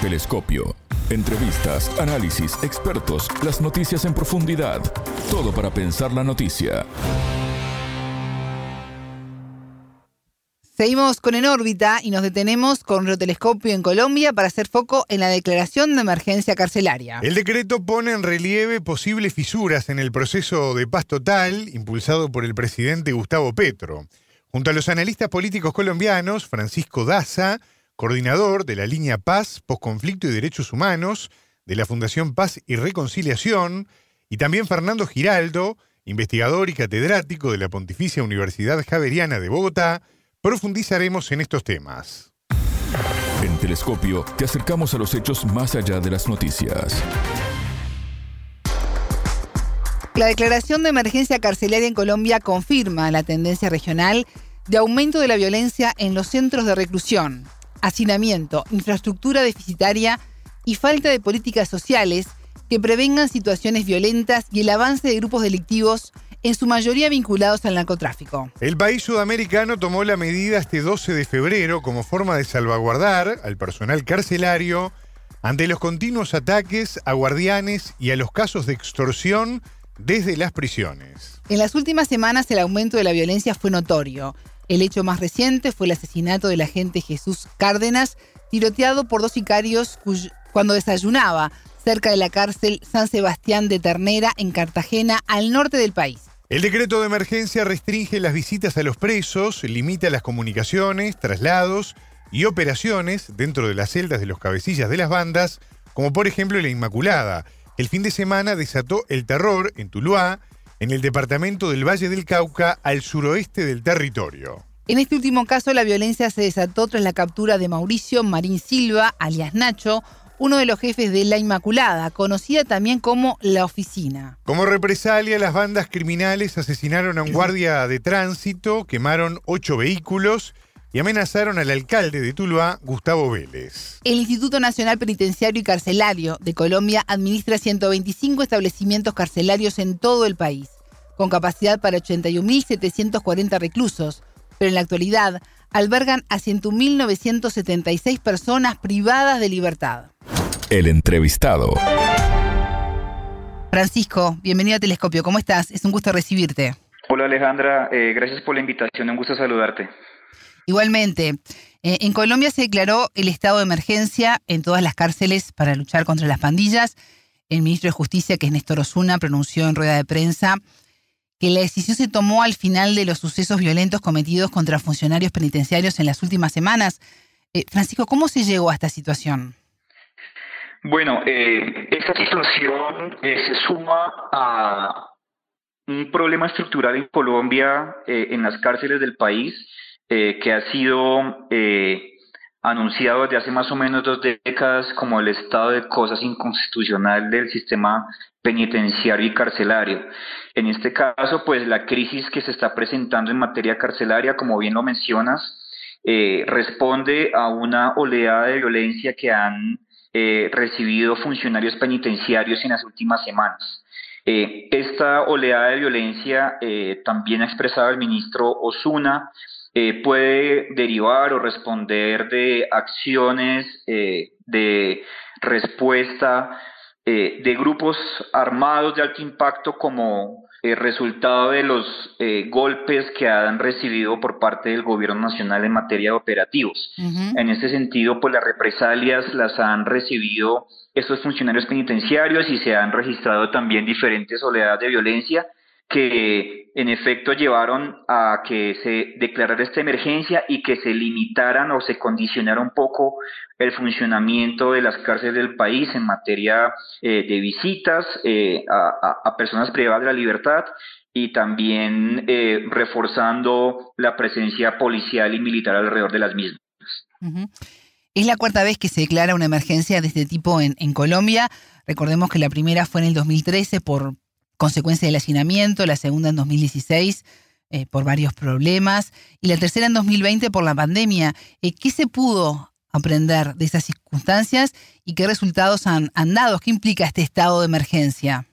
Telescopio. Entrevistas, análisis, expertos, las noticias en profundidad. Todo para pensar la noticia. Seguimos con En órbita y nos detenemos con Rotelescopio en Colombia para hacer foco en la declaración de emergencia carcelaria. El decreto pone en relieve posibles fisuras en el proceso de paz total impulsado por el presidente Gustavo Petro. Junto a los analistas políticos colombianos, Francisco Daza, coordinador de la línea Paz, Postconflicto y Derechos Humanos de la Fundación Paz y Reconciliación, y también Fernando Giraldo, investigador y catedrático de la Pontificia Universidad Javeriana de Bogotá, profundizaremos en estos temas. En Telescopio te acercamos a los hechos más allá de las noticias. La declaración de emergencia carcelaria en Colombia confirma la tendencia regional de aumento de la violencia en los centros de reclusión hacinamiento, infraestructura deficitaria y falta de políticas sociales que prevengan situaciones violentas y el avance de grupos delictivos, en su mayoría vinculados al narcotráfico. El país sudamericano tomó la medida este 12 de febrero como forma de salvaguardar al personal carcelario ante los continuos ataques a guardianes y a los casos de extorsión desde las prisiones. En las últimas semanas el aumento de la violencia fue notorio. El hecho más reciente fue el asesinato del agente Jesús Cárdenas, tiroteado por dos sicarios cuando desayunaba cerca de la cárcel San Sebastián de Ternera en Cartagena, al norte del país. El decreto de emergencia restringe las visitas a los presos, limita las comunicaciones, traslados y operaciones dentro de las celdas de los cabecillas de las bandas, como por ejemplo la Inmaculada. El fin de semana desató el terror en Tuluá, en el departamento del Valle del Cauca, al suroeste del territorio. En este último caso, la violencia se desató tras la captura de Mauricio Marín Silva, alias Nacho, uno de los jefes de La Inmaculada, conocida también como La Oficina. Como represalia, las bandas criminales asesinaron a un guardia de tránsito, quemaron ocho vehículos y amenazaron al alcalde de Tuluá, Gustavo Vélez. El Instituto Nacional Penitenciario y Carcelario de Colombia administra 125 establecimientos carcelarios en todo el país, con capacidad para 81.740 reclusos, pero en la actualidad albergan a 101.976 personas privadas de libertad. El entrevistado. Francisco, bienvenido a Telescopio. ¿Cómo estás? Es un gusto recibirte. Hola Alejandra, eh, gracias por la invitación, un gusto saludarte. Igualmente, eh, en Colombia se declaró el estado de emergencia en todas las cárceles para luchar contra las pandillas. El ministro de Justicia, que es Néstor Osuna, pronunció en rueda de prensa que la decisión se tomó al final de los sucesos violentos cometidos contra funcionarios penitenciarios en las últimas semanas. Eh, Francisco, ¿cómo se llegó a esta situación? Bueno, eh, esta situación se suma a un problema estructural en Colombia, en las cárceles del país, eh, que ha sido eh, anunciado desde hace más o menos dos décadas como el estado de cosas inconstitucional del sistema penitenciario y carcelario. En este caso, pues la crisis que se está presentando en materia carcelaria, como bien lo mencionas, eh, responde a una oleada de violencia que han recibido funcionarios penitenciarios en las últimas semanas. esta oleada de violencia también ha expresado el ministro Osuna eh, puede derivar o responder de acciones eh, de respuesta eh, de grupos armados de alto impacto como resultado de los golpes que han recibido por parte del gobierno nacional en materia de operativos. En este sentido, pues las represalias las han recibido estos funcionarios penitenciarios y se han registrado también diferentes oleadas de violencia que en efecto llevaron a que se declarara esta emergencia y que se limitaran o se condicionara un poco el funcionamiento de las cárceles del país en materia eh, de visitas eh, a, personas privadas de la libertad y también eh, reforzando la presencia policial y militar alrededor de las mismas. Es la cuarta vez que se declara una emergencia de este tipo en, en Colombia. Recordemos que la primera fue en el 2013 por, consecuencia del hacinamiento, la segunda en 2016 eh, por varios problemas y la tercera en 2020 por la pandemia. Eh, ¿Qué se pudo aprender de esas circunstancias y qué resultados han, dado? ¿Qué implica este estado de emergencia?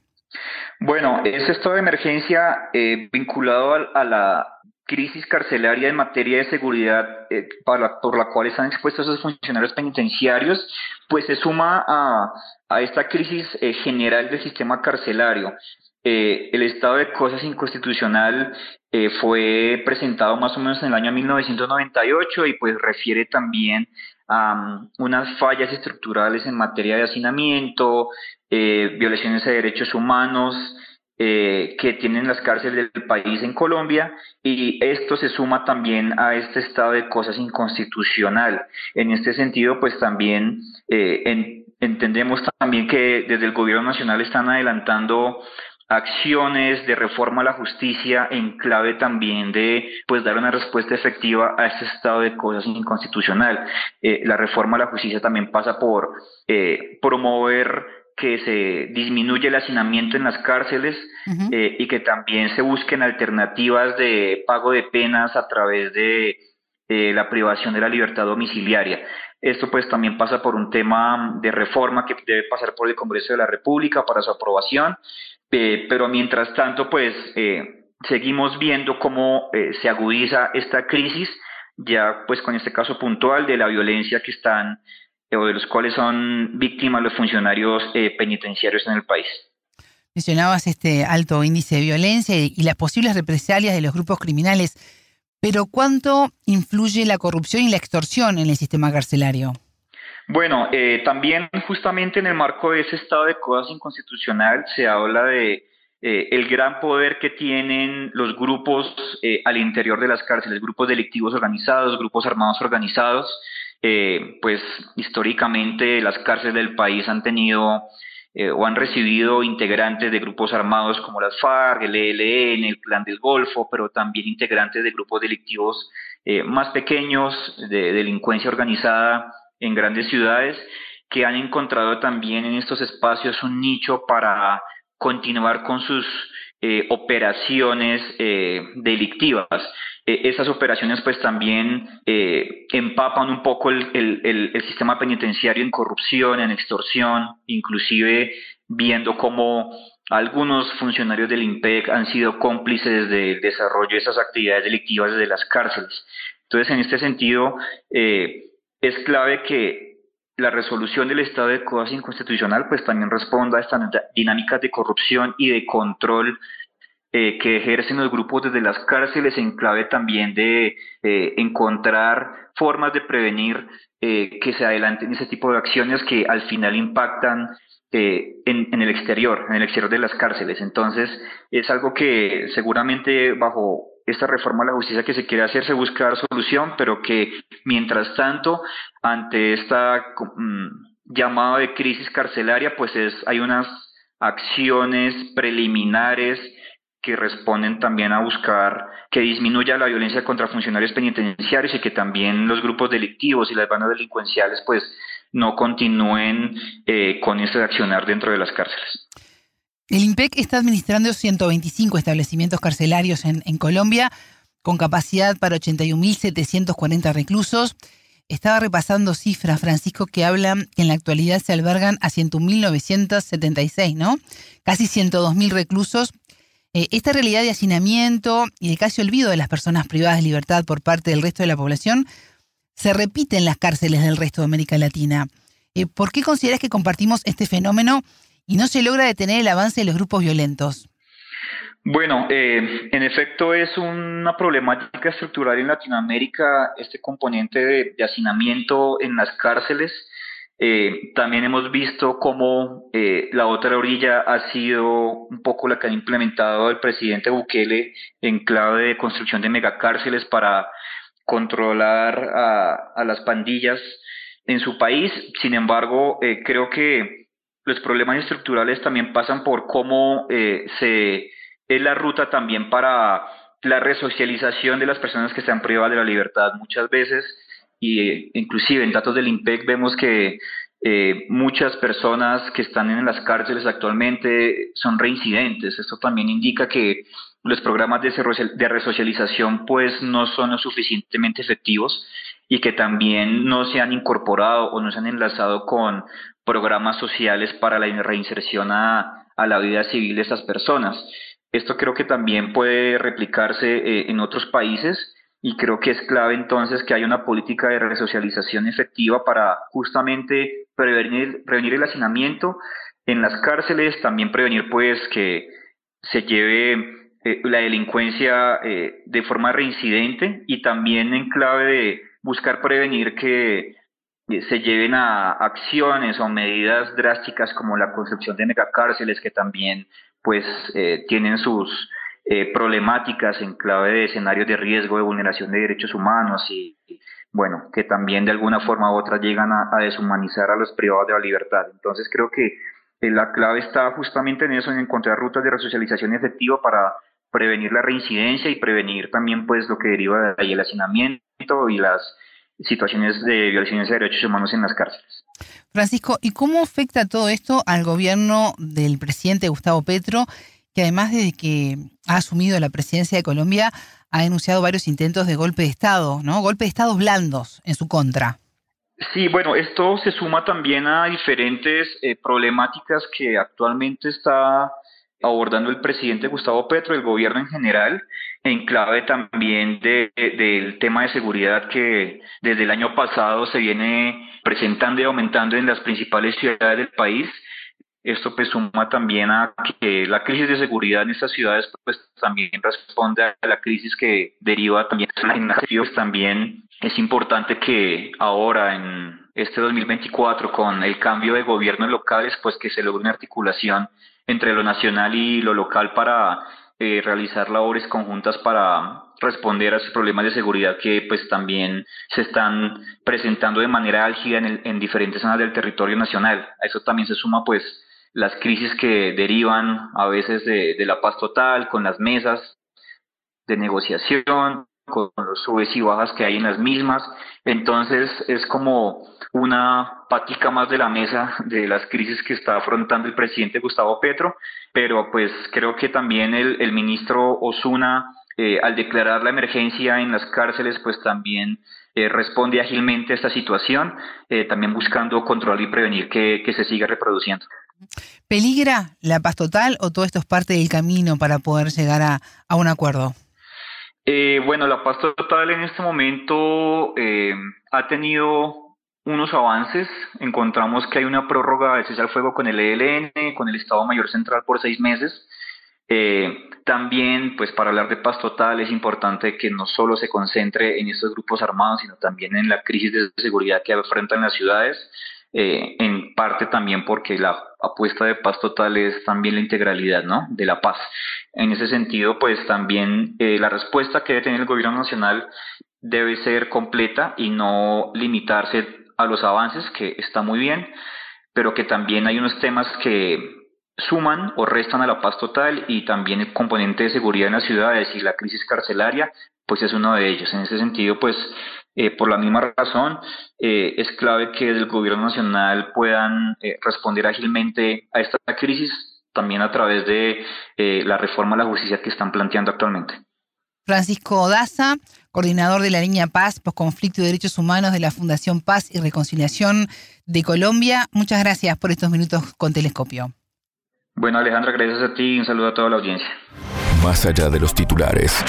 Bueno, ese estado de emergencia eh, vinculado a, la crisis carcelaria en materia de seguridad eh, por la cual están expuestos esos funcionarios penitenciarios, pues se suma a, esta crisis general del sistema carcelario. Eh, el estado de cosas inconstitucional fue presentado más o menos en el año 1998 y pues refiere también a um, unas fallas estructurales en materia de hacinamiento, violaciones de derechos humanos, eh, que tienen las cárceles del país en Colombia y esto se suma también a este estado de cosas inconstitucional. En este sentido, pues también eh, entendemos también que desde el gobierno nacional están adelantando acciones de reforma a la justicia en clave también de pues dar una respuesta efectiva a este estado de cosas inconstitucional. Eh, la reforma a la justicia también pasa por promover que se disminuye el hacinamiento en las cárceles eh, y que también se busquen alternativas de pago de penas a través de la privación de la libertad domiciliaria. Esto pues también pasa por un tema de reforma que debe pasar por el Congreso de la República para su aprobación, eh, pero mientras tanto pues eh, seguimos viendo cómo se agudiza esta crisis, ya pues con este caso puntual de la violencia que están o de los cuales son víctimas los funcionarios eh, penitenciarios en el país. Mencionabas este alto índice de violencia y las posibles represalias de los grupos criminales, pero ¿cuánto influye la corrupción y la extorsión en el sistema carcelario? Bueno, eh, también justamente en el marco de ese estado de cosas inconstitucional se habla de eh, el gran poder que tienen los grupos al interior de las cárceles, grupos delictivos organizados, grupos armados organizados, eh, pues históricamente las cárceles del país han tenido eh, o han recibido integrantes de grupos armados como las FARC, el ELN, el Clan del Golfo, pero también integrantes de grupos delictivos eh, más pequeños, de delincuencia organizada en grandes ciudades, que han encontrado también en estos espacios un nicho para continuar con sus operaciones delictivas. E, esas operaciones pues también eh, empapan un poco el, el, sistema penitenciario en corrupción, en extorsión, inclusive viendo cómo algunos funcionarios del IMPEC han sido cómplices del desarrollo de esas actividades delictivas desde las cárceles. Entonces, en este sentido, eh, es clave que la resolución del estado de cosas inconstitucional pues también responda a estas dinámicas de corrupción y de control eh, que ejercen los grupos desde las cárceles en clave también de eh, encontrar formas de prevenir eh, que se adelanten ese tipo de acciones que al final impactan en, el exterior, en el exterior de las cárceles. Entonces, es algo que seguramente bajo esta reforma a la justicia que se quiere hacer se busca dar solución, pero que mientras tanto, ante esta mm, llamada de crisis carcelaria, pues es, hay unas acciones preliminares que responden también a buscar que disminuya la violencia contra funcionarios penitenciarios y que también los grupos delictivos y las bandas delincuenciales pues no continúen eh, con ese accionar dentro de las cárceles. El IMPEC está administrando 125 establecimientos carcelarios en, Colombia con capacidad para 81.740 reclusos. Estaba repasando cifras, Francisco, que hablan que en la actualidad se albergan a 101.976, ¿no? Casi 102.000 reclusos eh, esta realidad de hacinamiento y de casi olvido de las personas privadas de libertad por parte del resto de la población se repite en las cárceles del resto de América Latina. Eh, ¿Por qué consideras que compartimos este fenómeno y no se logra detener el avance de los grupos violentos? Bueno, eh, en efecto es una problemática estructural en Latinoamérica este componente de hacinamiento en las cárceles eh, también hemos visto cómo eh, la otra orilla ha sido un poco la que ha implementado el presidente Bukele en clave de construcción de megacárceles para controlar a, las pandillas en su país. Sin embargo, creo que los problemas estructurales también pasan por cómo se es la ruta también para la resocialización de las personas que están privadas de la libertad. Muchas veces y inclusive en datos del IMPEC vemos que eh, muchas personas que están en las cárceles actualmente son reincidentes. Esto también indica que los programas de, de resocialización pues no son lo suficientemente efectivos y que también no se han incorporado o no se han enlazado con programas sociales para la reinserción a, la vida civil de estas personas. Esto creo que también puede replicarse eh, en otros países y creo que es clave entonces que haya una política de resocialización efectiva para justamente prevenir, prevenir el hacinamiento en las cárceles, también prevenir pues que se lleve eh, la delincuencia eh, de forma reincidente y también en clave de buscar prevenir que se lleven a acciones o medidas drásticas como la construcción de megacárceles que también pues tienen sus problemáticas en clave de escenarios de riesgo de vulneración de derechos humanos y, bueno, que también de alguna forma u otra llegan a, deshumanizar a los privados de la libertad. Entonces creo que la clave está justamente en eso, en encontrar rutas de resocialización efectiva para prevenir la reincidencia y prevenir también pues lo que deriva de ahí el hacinamiento y las situaciones de violaciones de derechos humanos en las cárceles. Francisco, ¿y cómo afecta todo esto al gobierno del presidente Gustavo Petro, que además desde que ha asumido la presidencia de Colombia ha denunciado varios intentos de golpe de Estado, ¿no? Golpe de Estados blandos en su contra. Sí, bueno, esto se suma también a diferentes eh, problemáticas que actualmente está abordando el presidente Gustavo Petro, el gobierno en general, en clave también de, del tema de seguridad que desde el año pasado se viene presentando y aumentando en las principales ciudades del país. Esto pues suma también a que la crisis de seguridad en estas ciudades pues también responde a la crisis que deriva también en las ciudades. También es importante que ahora en este 2024 con el cambio de gobiernos locales pues que se logre una articulación entre lo nacional y lo local para eh, realizar labores conjuntas para responder a esos problemas de seguridad que pues también se están presentando de manera álgida en, en diferentes zonas del territorio nacional. A eso también se suma pues las crisis que derivan a veces de, de la paz total, con las mesas de negociación, con los subes y bajas que hay en las mismas. Entonces es como una patica más de la mesa de las crisis que está afrontando el presidente Gustavo Petro, pero pues creo que también el, ministro Osuna, eh, al declarar la emergencia en las cárceles, pues también eh, responde ágilmente a esta situación, eh, también buscando controlar y prevenir que, que se siga reproduciendo. ¿Peligra la paz total o todo esto es parte del camino para poder llegar a, a un acuerdo? Eh, bueno, la paz total en este momento eh, ha tenido unos avances. Encontramos que hay una prórroga de cese al fuego con el ELN, con el Estado Mayor Central por seis meses. Eh, también, pues para hablar de paz total es importante que no solo se concentre en estos grupos armados, sino también en la crisis de seguridad que enfrentan las ciudades. Eh, en parte también porque la apuesta de paz total es también la integralidad ¿no? de la paz. En ese sentido, pues también eh, la respuesta que debe tener el gobierno nacional debe ser completa y no limitarse a los avances, que está muy bien, pero que también hay unos temas que suman o restan a la paz total y también el componente de seguridad en las ciudades y la crisis carcelaria, pues es uno de ellos. En ese sentido, pues eh, por la misma razón, eh, es clave que el gobierno nacional puedan responder ágilmente a esta crisis, también a través de la reforma a la justicia que están planteando actualmente. Francisco Daza, coordinador de la línea Paz, Postconflicto y Derechos Humanos de la Fundación Paz y Reconciliación de Colombia. Muchas gracias por estos minutos con Telescopio. Bueno, Alejandra, gracias a ti y un saludo a toda la audiencia. Más allá de los titulares,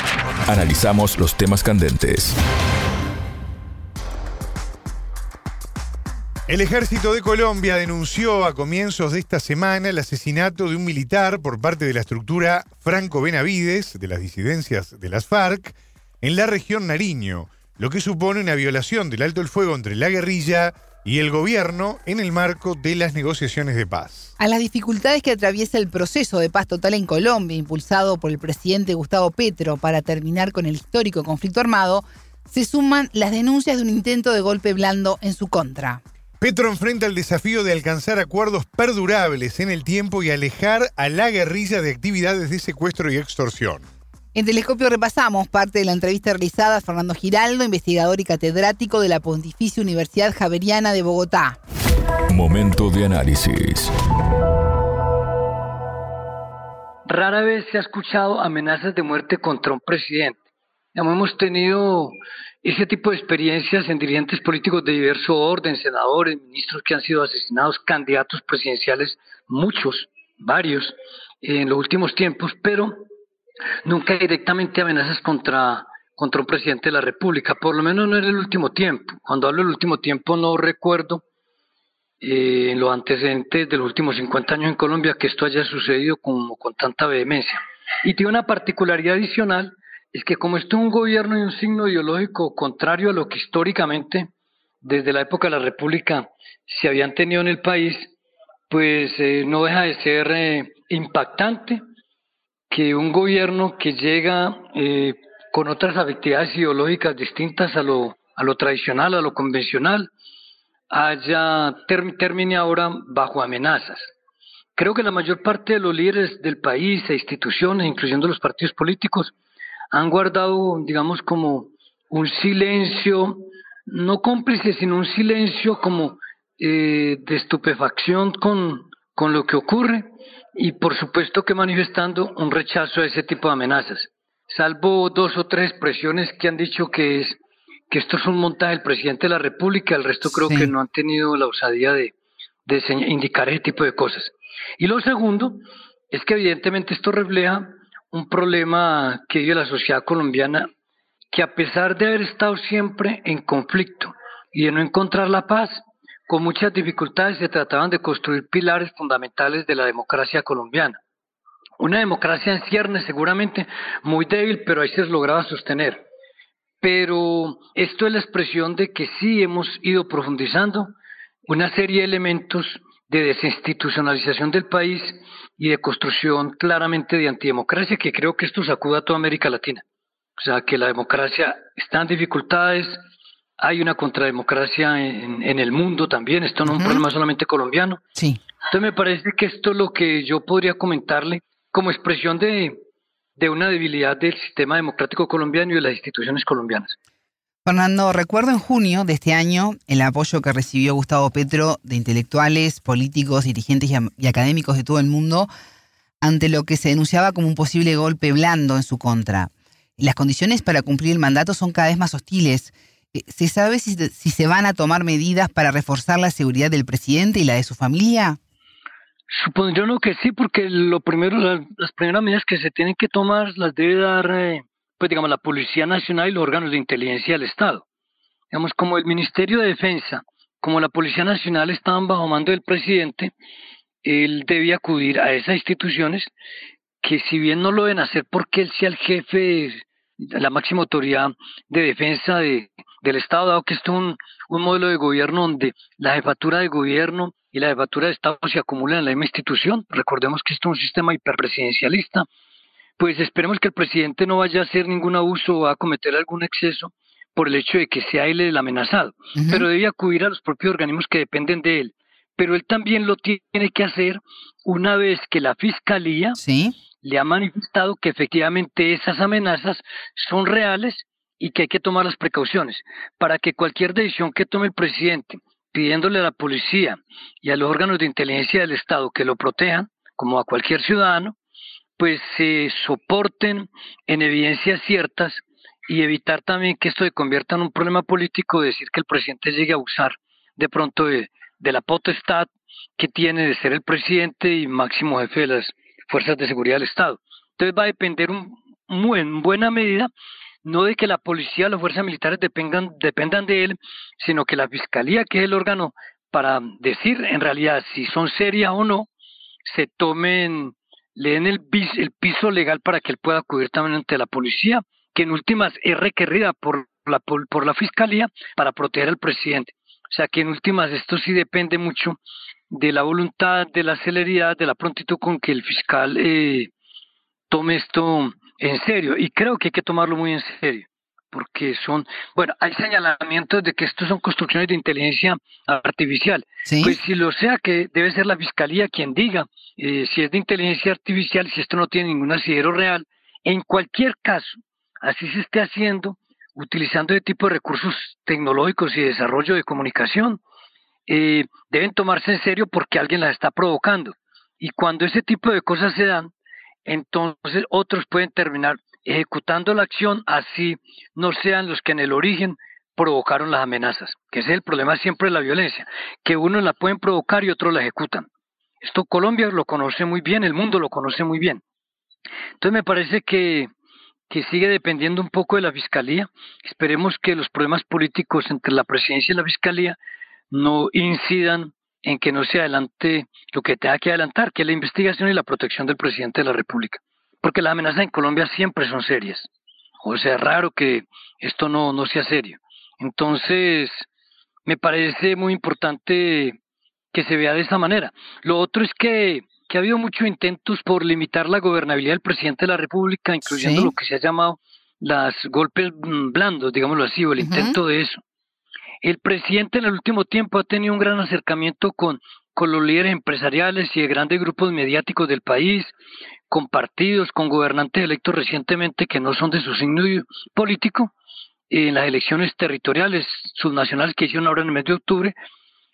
analizamos los temas candentes El ejército de Colombia denunció a comienzos de esta semana el asesinato de un militar por parte de la estructura Franco Benavides de las disidencias de las FARC en la región Nariño, lo que supone una violación del alto el fuego entre la guerrilla y el gobierno en el marco de las negociaciones de paz. A las dificultades que atraviesa el proceso de paz total en Colombia, impulsado por el presidente Gustavo Petro para terminar con el histórico conflicto armado, se suman las denuncias de un intento de golpe blando en su contra. Petro enfrenta el desafío de alcanzar acuerdos perdurables en el tiempo y alejar a la guerrilla de actividades de secuestro y extorsión. En Telescopio repasamos parte de la entrevista realizada a Fernando Giraldo, investigador y catedrático de la Pontificia Universidad Javeriana de Bogotá. Momento de análisis. Rara vez se ha escuchado amenazas de muerte contra un presidente. Hemos tenido ese tipo de experiencias en dirigentes políticos de diverso orden, senadores, ministros que han sido asesinados, candidatos presidenciales, muchos, varios, en los últimos tiempos, pero nunca directamente amenazas contra, contra un presidente de la República, por lo menos no en el último tiempo. Cuando hablo del último tiempo no recuerdo eh, en los antecedentes de los últimos 50 años en Colombia que esto haya sucedido como con tanta vehemencia. Y tiene una particularidad adicional, es que como esto es un gobierno y un signo ideológico contrario a lo que históricamente desde la época de la República se habían tenido en el país, pues eh, no deja de ser eh, impactante que un gobierno que llega eh, con otras actividades ideológicas distintas a lo, a lo tradicional, a lo convencional, haya termine ahora bajo amenazas. Creo que la mayor parte de los líderes del país e instituciones, incluyendo los partidos políticos, han guardado, digamos, como un silencio, no cómplice, sino un silencio como eh, de estupefacción con, con lo que ocurre y por supuesto que manifestando un rechazo a ese tipo de amenazas. Salvo dos o tres expresiones que han dicho que es que esto es un montaje del presidente de la República, el resto creo que no han tenido la osadía de, de indicar ese tipo de cosas. Y lo segundo es que evidentemente esto refleja un problema que vive la sociedad colombiana, que a pesar de haber estado siempre en conflicto y de no encontrar la paz, con muchas dificultades se trataban de construir pilares fundamentales de la democracia colombiana. Una democracia en ciernes seguramente muy débil, pero ahí se lograba sostener. Pero esto es la expresión de que sí hemos ido profundizando una serie de elementos de desinstitucionalización del país y de construcción claramente de antidemocracia, que creo que esto sacuda a toda América Latina. O sea, que la democracia está en dificultades, hay una contrademocracia en, en el mundo también, esto no es un problema solamente colombiano. Sí. Entonces me parece que esto es lo que yo podría comentarle como expresión de, de una debilidad del sistema democrático colombiano y de las instituciones colombianas. Fernando, recuerdo en junio de este año el apoyo que recibió Gustavo Petro de intelectuales, políticos, dirigentes y académicos de todo el mundo ante lo que se denunciaba como un posible golpe blando en su contra. Las condiciones para cumplir el mandato son cada vez más hostiles. Eh, ¿Se sabe si, se van a tomar medidas para reforzar la seguridad del presidente y la de su familia? Supondría que sí, porque lo primero, las, primeras medidas que se tienen que tomar las debe dar eh, pues digamos, la Policía Nacional y los órganos de inteligencia del Estado. Digamos, como el Ministerio de Defensa, como la Policía Nacional estaban bajo mando del presidente, él debía acudir a esas instituciones que si bien no lo deben hacer porque él sea el jefe, la máxima autoridad de defensa de, del Estado, dado que esto es un, un modelo de gobierno donde la jefatura de gobierno y la jefatura de Estado se acumulan en la misma institución. Recordemos que esto es un sistema hiperpresidencialista pues esperemos que el presidente no vaya a hacer ningún abuso o a cometer algún exceso por el hecho de que sea él el amenazado, pero debe acudir a los propios organismos que dependen de él. Pero él también lo tiene que hacer una vez que la fiscalía le ha manifestado que efectivamente esas amenazas son reales y que hay que tomar las precauciones. Para que cualquier decisión que tome el presidente pidiéndole a la policía y a los órganos de inteligencia del Estado que lo protejan, como a cualquier ciudadano, pues se soporten en evidencias ciertas y evitar también que esto se convierta en un problema político, decir que el presidente llegue a usar de pronto de, la potestad que tiene de ser el presidente y máximo jefe de las fuerzas de seguridad del Estado. Entonces va a depender en buena medida no de que la policía las fuerzas militares dependan, dependan de él, sino que la fiscalía, que es el órgano para decir en realidad si son serias o no, se tomen le den el, el piso legal para que él pueda acudir también ante la policía, que en últimas es requerida por la, por, la fiscalía para proteger al presidente. O sea que en últimas esto sí depende mucho de la voluntad, de la celeridad, de la prontitud con que el fiscal eh, tome esto en serio. Y creo que hay que tomarlo muy en serio porque son, bueno, hay señalamientos de que estos son construcciones de inteligencia artificial. Pues si lo sea, que debe ser la fiscalía quien diga eh, si es de inteligencia artificial, si esto no tiene ningún asidero real. En cualquier caso, así se esté haciendo, utilizando este tipo de recursos tecnológicos y desarrollo de comunicación, eh, deben tomarse en serio porque alguien las está provocando. Y cuando ese tipo de cosas se dan, entonces otros pueden terminar ejecutando la acción así no sean los que en el origen provocaron las amenazas, que ese es el problema siempre de la violencia, que unos la pueden provocar y otros la ejecutan. Esto Colombia lo conoce muy bien, el mundo lo conoce muy bien. Entonces me parece que, que sigue dependiendo un poco de la Fiscalía. Esperemos que los problemas políticos entre la presidencia y la Fiscalía no incidan en que no se adelante lo que tenga que adelantar, que es la investigación y la protección del presidente de la República. Porque las amenazas en Colombia siempre son serias. O sea, es raro que esto no, no sea serio. Entonces, me parece muy importante que se vea de esta manera. Lo otro es que, que ha habido muchos intentos por limitar la gobernabilidad del presidente de la República, incluyendo lo que se ha llamado las golpes blandos, digámoslo así, o el intento de eso. El presidente en el último tiempo ha tenido un gran acercamiento con, con los líderes empresariales y de grandes grupos mediáticos del país, con partidos, con gobernantes electos recientemente que no son de su signo político, en las elecciones territoriales subnacionales que hicieron ahora en el mes de octubre,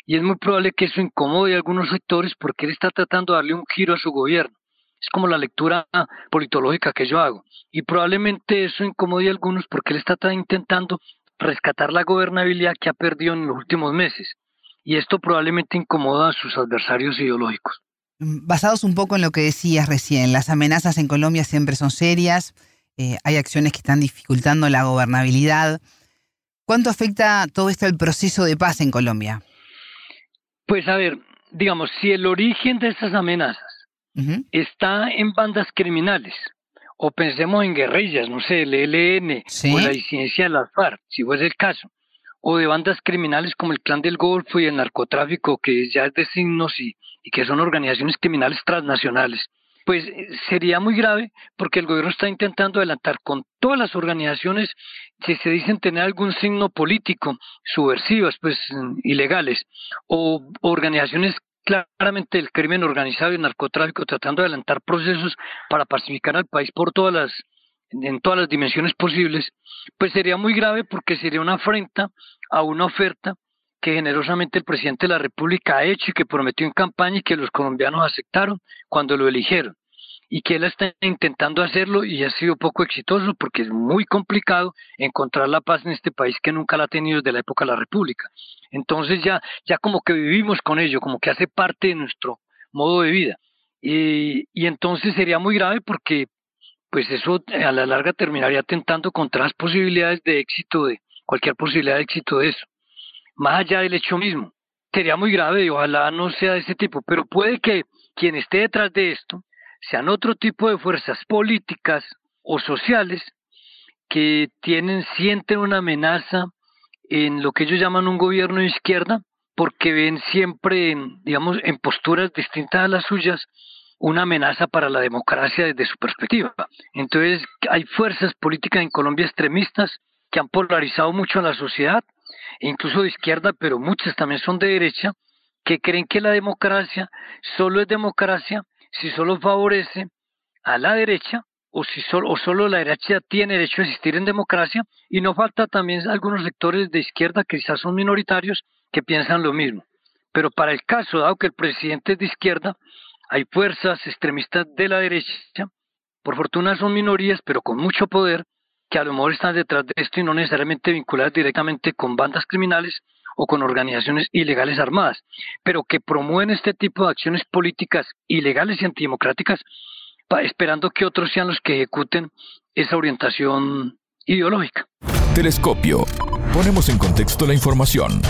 y es muy probable que eso incomode a algunos sectores porque él está tratando de darle un giro a su gobierno. Es como la lectura politológica que yo hago. Y probablemente eso incomode a algunos porque él está intentando rescatar la gobernabilidad que ha perdido en los últimos meses. Y esto probablemente incomoda a sus adversarios ideológicos. Mm, basados un poco en lo que decías recién, las amenazas en Colombia siempre son serias, eh, hay acciones que están dificultando la gobernabilidad. ¿Cuánto afecta todo esto al proceso de paz en Colombia? Pues a ver, digamos, si el origen de esas amenazas está en bandas criminales, o pensemos en guerrillas, no sé, el ELN o la disidencia de las FARC, si fuese el caso, o de bandas criminales como el Clan del Golfo y el narcotráfico, que ya es de signos y, que son organizaciones criminales transnacionales, pues eh, sería muy grave porque el gobierno está intentando adelantar con todas las organizaciones que se dicen tener algún signo político, subversivas, pues ilegales, o organizaciones claramente el crimen organizado y narcotráfico tratando de adelantar procesos para pacificar al país por todas las en todas las dimensiones posibles, pues sería muy grave porque sería una afrenta a una oferta que generosamente el presidente de la República ha hecho y que prometió en campaña y que los colombianos aceptaron cuando lo eligieron y que él está intentando hacerlo y ha sido poco exitoso porque es muy complicado encontrar la paz en este país que nunca la ha tenido desde la época de la República. Entonces ya, ya como que vivimos con ello, como que hace parte de nuestro modo de vida. Y, y entonces sería muy grave porque pues eso a la larga terminaría atentando contra las posibilidades de éxito, de cualquier posibilidad de éxito de eso. Más allá del hecho mismo. Sería muy grave y ojalá no sea de ese tipo, pero puede que quien esté detrás de esto sean otro tipo de fuerzas políticas o sociales que tienen, sienten una amenaza en lo que ellos llaman un gobierno de izquierda, porque ven siempre, digamos, en posturas distintas a las suyas, una amenaza para la democracia desde su perspectiva. Entonces, hay fuerzas políticas en Colombia extremistas que han polarizado mucho a la sociedad, incluso de izquierda, pero muchas también son de derecha, que creen que la democracia solo es democracia si solo favorece a la derecha o si solo, o solo la derecha tiene derecho a existir en democracia y no falta también algunos sectores de izquierda que quizás son minoritarios que piensan lo mismo. Pero para el caso, dado que el presidente es de izquierda, hay fuerzas extremistas de la derecha, por fortuna son minorías, pero con mucho poder, que a lo mejor están detrás de esto y no necesariamente vinculadas directamente con bandas criminales, o con organizaciones ilegales armadas, pero que promueven este tipo de acciones políticas ilegales y antidemocráticas, esperando que otros sean los que ejecuten esa orientación ideológica. Telescopio. Ponemos en contexto la información.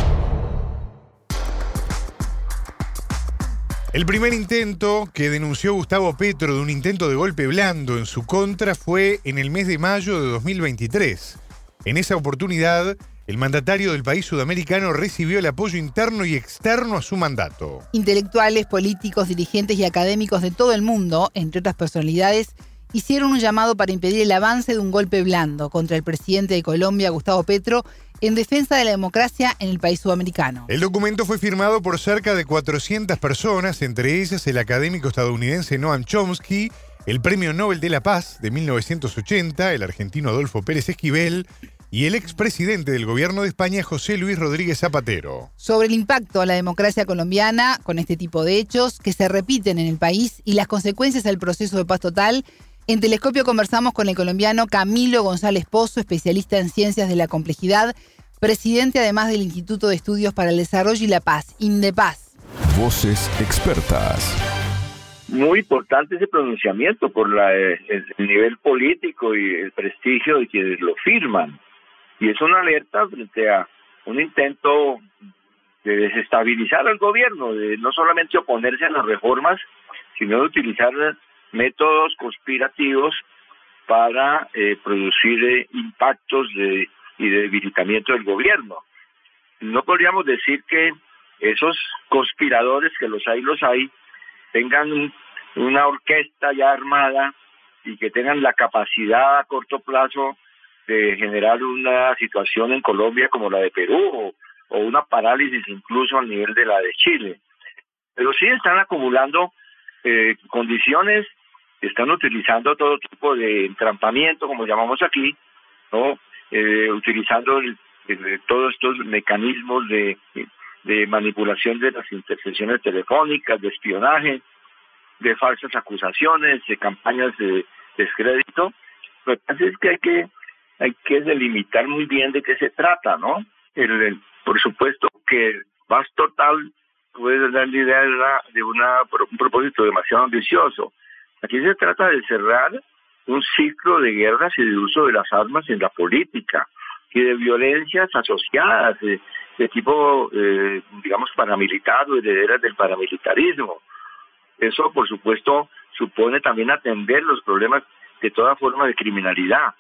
El primer intento que denunció Gustavo Petro de un intento de golpe blando en su contra fue en el mes de mayo de 2023. En esa oportunidad, el mandatario del país sudamericano recibió el apoyo interno y externo a su mandato. Intelectuales, políticos, dirigentes y académicos de todo el mundo, entre otras personalidades, hicieron un llamado para impedir el avance de un golpe blando contra el presidente de Colombia, Gustavo Petro, en defensa de la democracia en el país sudamericano. El documento fue firmado por cerca de 400 personas, entre ellas el académico estadounidense Noam Chomsky, el Premio Nobel de la Paz de 1980, el argentino Adolfo Pérez Esquivel, y el expresidente del gobierno de España, José Luis Rodríguez Zapatero. Sobre el impacto a la democracia colombiana con este tipo de hechos que se repiten en el país y las consecuencias del proceso de paz total, en Telescopio conversamos con el colombiano Camilo González Pozo, especialista en ciencias de la complejidad, presidente además del Instituto de Estudios para el Desarrollo y la Paz, INDEPAZ. Voces expertas. muy importante ese pronunciamiento por la, eh, el nivel político y el prestigio de quienes lo firman. Y es una alerta frente a un intento de desestabilizar al gobierno, de no solamente oponerse a las reformas, sino de utilizar métodos conspirativos para eh, producir eh, impactos de, y de debilitamiento del gobierno. No podríamos decir que esos conspiradores, que los hay, los hay, tengan una orquesta ya armada y que tengan la capacidad a corto plazo de generar una situación en Colombia como la de Perú o, una parálisis incluso al nivel de la de Chile. Pero sí están acumulando eh, condiciones, están utilizando todo tipo de entrampamiento, como llamamos aquí, no, eh, utilizando todos estos mecanismos de, de manipulación de las intercesiones telefónicas, de espionaje, de falsas acusaciones, de campañas de descrédito. Lo que pasa es que hay que hay que delimitar muy bien de qué se trata, ¿no? El, por supuesto que Paz Total puede dar la idea de, una, un propósito demasiado ambicioso. Aquí se trata de cerrar un ciclo de guerras y de uso de las armas en la política y de violencias asociadas de, tipo, eh, digamos, paramilitar o herederas del paramilitarismo. Eso, por supuesto, supone también atender los problemas de toda forma de criminalidad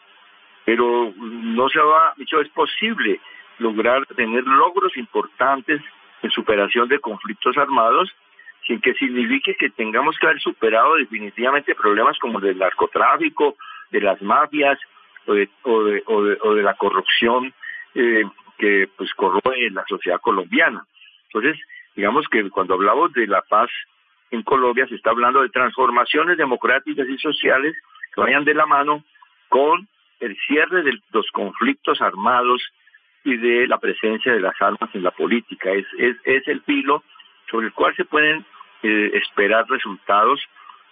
pero no se ha dicho es posible lograr tener logros importantes en superación de conflictos armados sin que signifique que tengamos que haber superado definitivamente problemas como el del narcotráfico, de las mafias o de, o de, o de, la corrupción eh, que pues corroe la sociedad colombiana. Entonces, digamos que cuando hablamos de la paz en Colombia se está hablando de transformaciones democráticas y sociales que vayan de la mano con el cierre de los conflictos armados y de la presencia de las armas en la política. Es, es, es el filo sobre el cual se pueden esperar resultados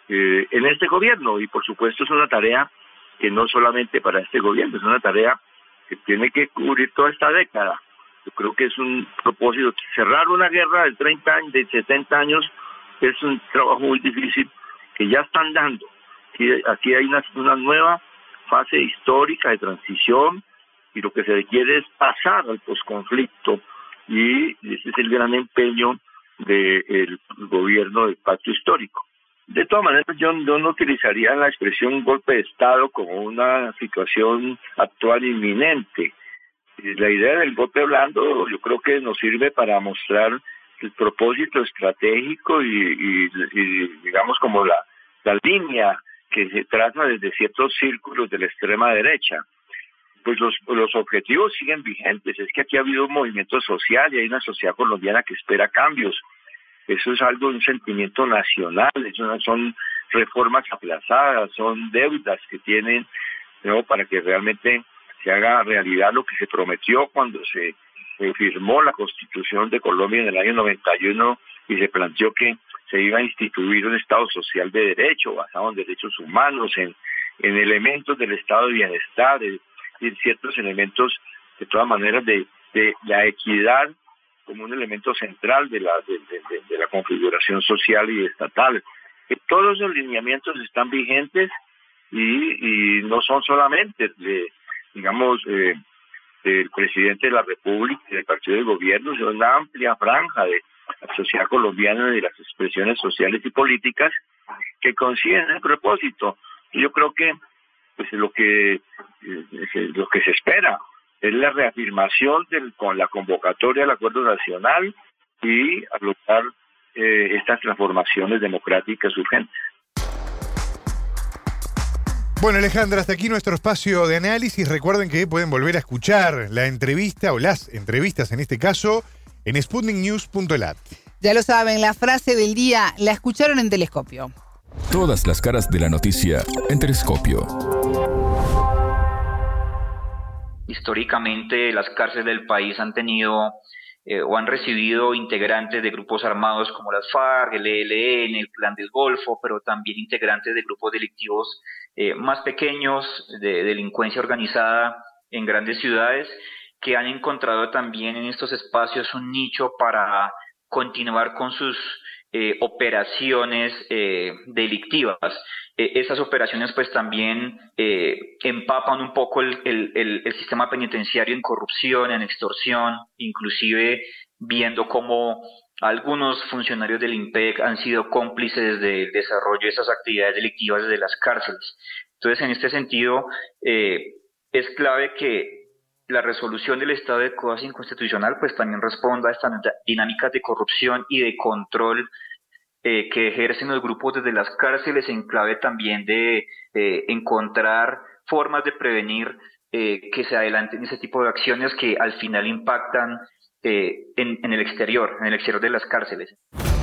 eh, en este gobierno y por supuesto es una tarea que no solamente para este gobierno, es una tarea que tiene que cubrir toda esta década. Yo creo que es un propósito, cerrar una guerra de 30 años, de 70 años, es un trabajo muy difícil que ya están dando. Aquí, aquí hay una, una nueva fase histórica de transición y lo que se requiere es pasar al posconflicto y ese es el gran empeño del gobierno del pacto histórico. De todas maneras, yo, no utilizaría la expresión golpe de Estado como una situación actual inminente. La idea del golpe blando yo creo que nos sirve para mostrar el propósito estratégico y, digamos como la, línea que se trata desde ciertos círculos de la extrema derecha. Pues los, los objetivos siguen vigentes. Es que aquí ha habido un movimiento social y hay una sociedad colombiana que espera cambios. Eso es algo, un sentimiento nacional, eso son reformas aplazadas, son deudas que tienen ¿no? para que realmente se haga realidad lo que se prometió cuando se, firmó la Constitución de Colombia en el año 91 y se planteó que se iba a instituir un Estado social de derecho, basado en derechos humanos, en, en elementos del Estado de bienestar, en, ciertos elementos, de todas maneras, de, de la equidad como un elemento central de la, de, la configuración social y estatal. Que todos los lineamientos están vigentes y, y no son solamente, de, digamos, eh, del presidente de la República y del partido de gobierno, sino una amplia franja de la sociedad colombiana y las expresiones sociales y políticas que consiguen el propósito. Yo creo que pues lo que lo que se espera es la reafirmación del, con la convocatoria del acuerdo nacional y a lograr eh, estas transformaciones democráticas urgentes. Bueno, Alejandra, hasta aquí nuestro espacio de análisis. Recuerden que pueden volver a escuchar la entrevista o las entrevistas en este caso en sputniknews.lat. Ya lo saben, la frase del día la escucharon en Telescopio. Todas las caras de la noticia en Telescopio. Históricamente las cárceles del país han tenido eh, o han recibido integrantes de grupos armados como las FARC, el ELN, el Plan del Golfo, pero también integrantes de grupos delictivos eh, más pequeños, de delincuencia organizada en grandes ciudades que han encontrado también en estos espacios un nicho para continuar con sus eh, operaciones eh, delictivas. Eh, esas operaciones pues también empapan un poco el, el, sistema penitenciario en corrupción, en extorsión, inclusive viendo cómo algunos funcionarios del IMPEC han sido cómplices del desarrollo de esas actividades delictivas desde las cárceles. Entonces, en este sentido, es clave que la resolución del estado de cosas inconstitucional pues también responda a estas dinámicas de corrupción y de control eh, que ejercen los grupos desde las cárceles en clave también de encontrar formas de prevenir eh, que se adelanten ese tipo de acciones que al final impactan eh, en, en el exterior, en el exterior de las cárceles.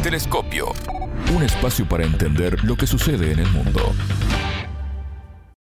Telescopio, un espacio para entender lo que sucede en el mundo.